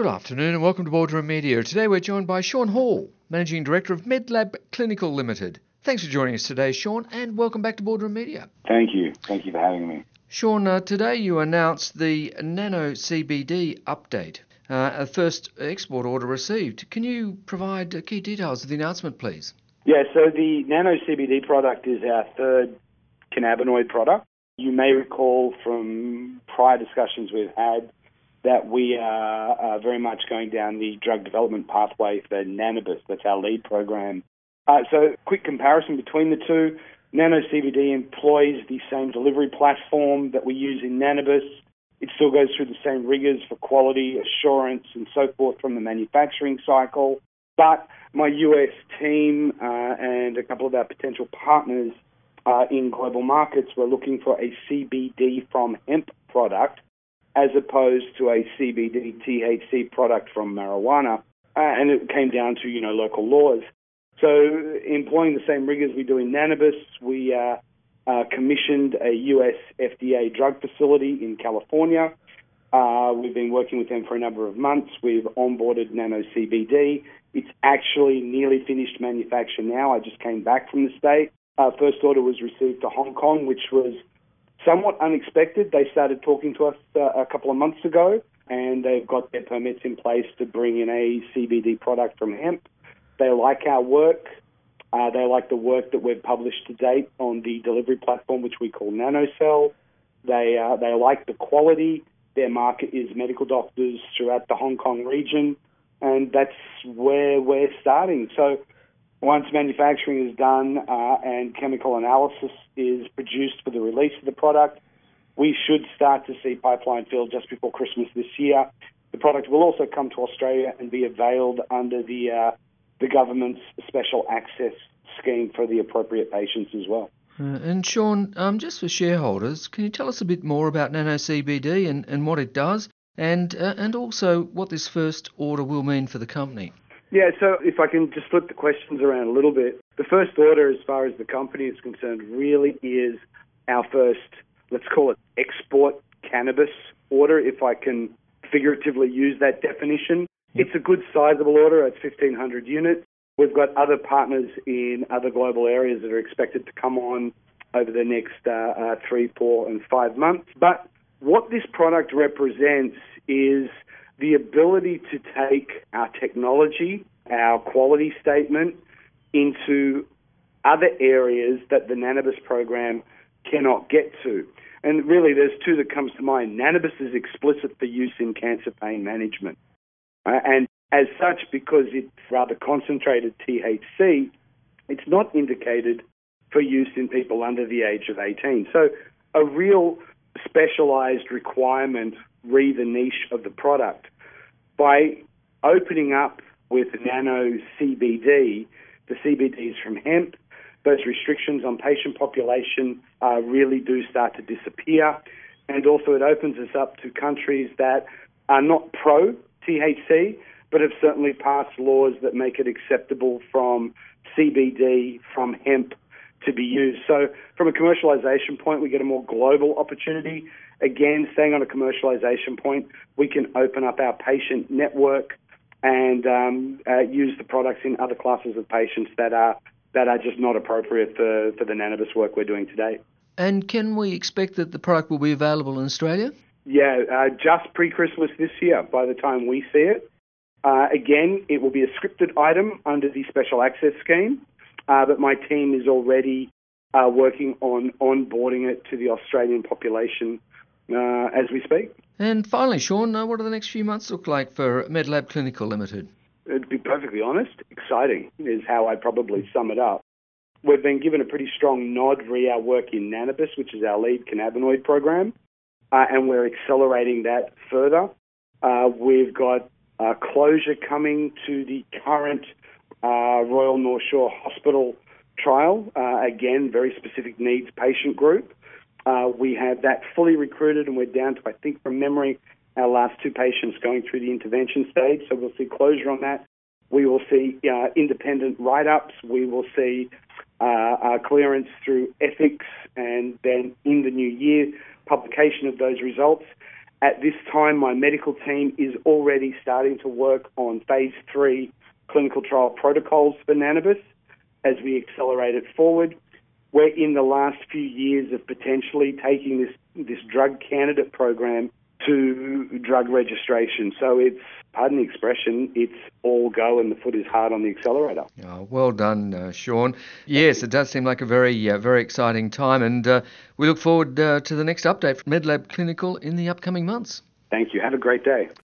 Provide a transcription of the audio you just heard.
Good afternoon and welcome to Boardroom Media. Today we're joined by Sean Hall, Managing Director of MedLab Clinical Limited. Thanks for joining us today, Sean, and welcome back to Boardroom Media. Thank you. Thank you for having me. Sean, uh, today you announced the NanaCBD update, uh, a first export order received. Can you provide uh, key details of the announcement, please? Yeah, so the Nano CBD product is our third cannabinoid product. You may recall from prior discussions we've had that we are uh, very much going down the drug development pathway for NanaBis. That's our lead program. Uh, so, quick comparison between the two. Nano CBD employs the same delivery platform that we use in NanaBis. It still goes through the same rigors for quality assurance and so forth from the manufacturing cycle. But my US team uh, and a couple of our potential partners uh, in global markets were looking for a CBD from hemp product as opposed to a CBD THC product from marijuana. Uh, and it came down to, you know, local laws. So, employing the same rigors we do in NanaBis, we uh, uh, commissioned a US FDA drug facility in California. Uh, we've been working with them for a number of months. We've onboarded Nano CBD. It's actually nearly finished manufacture now. I just came back from the state. Our first order was received to Hong Kong, which was somewhat unexpected. They started talking to us uh, a couple of months ago, and they've got their permits in place to bring in a CBD product from hemp. They like our work. Uh, they like the work that we've published to date on the delivery platform, which we call NanoCelle. They uh, they like the quality. Their market is medical doctors throughout the Hong Kong region, and that's where we're starting. So once manufacturing is done uh, and chemical analysis is produced for the release of the product, we should start to see pipeline fill just before Christmas this year. The product will also come to Australia and be availed under the uh, the government's special access scheme for the appropriate patients as well. Uh, and Sean, um, just for shareholders, can you tell us a bit more about NanaCBD and, and what it does, and uh, and also what this first order will mean for the company? Yeah, so if I can just flip the questions around a little bit, the first order, as far as the company is concerned, really is our first, let's call it export cannabis order, if I can figuratively use that definition. It's a good sizable order. It's 1,500 units. We've got other partners in other global areas that are expected to come on over the next uh, uh, three, four, and five months. But what this product represents is the ability to take our technology, our quality statement, into other areas that the NanaBis program cannot get to. And really, there's two that comes to mind. NanaBis is explicit for use in cancer pain management. Uh, and as such, because it's rather concentrated THC, it's not indicated for use in people under the age of 18. So a real specialized requirement re the niche of the product. By opening up with nano CBD, the CBD is from hemp, those restrictions on patient population uh, really do start to disappear. And also, it opens us up to countries that are not pro THC, but have certainly passed laws that make it acceptable from CBD, from hemp to be used. So, from a commercialization point, we get a more global opportunity. Again, staying on a commercialization point, we can open up our patient network and um, uh, use the products in other classes of patients that are that are just not appropriate for, for the NanaBis work we're doing today. And can we expect that the product will be available in Australia? Yeah, uh, just pre Christmas this year, by the time we see it. Uh, again, it will be a scripted item under the special access scheme, uh, but my team is already uh, working on onboarding it to the Australian population uh, as we speak. And finally, Sean, uh, what do the next few months look like for MedLab Clinical Limited? To be perfectly honest, exciting is how I probably sum it up. We've been given a pretty strong nod re our work in NanaBis, which is our lead cannabinoid program, uh, and we're accelerating that further. Uh, we've got uh, closure coming to the current Royal North Shore Hospital trial. Uh, again, very specific needs patient group. Uh, we have that fully recruited, and we're down to, I think, from memory, our last two patients going through the intervention stage. So we'll see closure on that. We will see uh, independent write ups. We will see uh, clearance through ethics, and then in the new year, publication of those results. At this time, my medical team is already starting to work on phase three clinical trial protocols for NanaBis as we accelerate it forward. We're in the last few years of potentially taking this, this drug candidate program to drug registration. So it's, pardon the expression, it's all go and the foot is hard on the accelerator. Oh, well done, uh, Sean. Yes, it does seem like a very, uh, very exciting time, and uh, we look forward uh, to the next update from MedLab Clinical in the upcoming months. Thank you. Have a great day.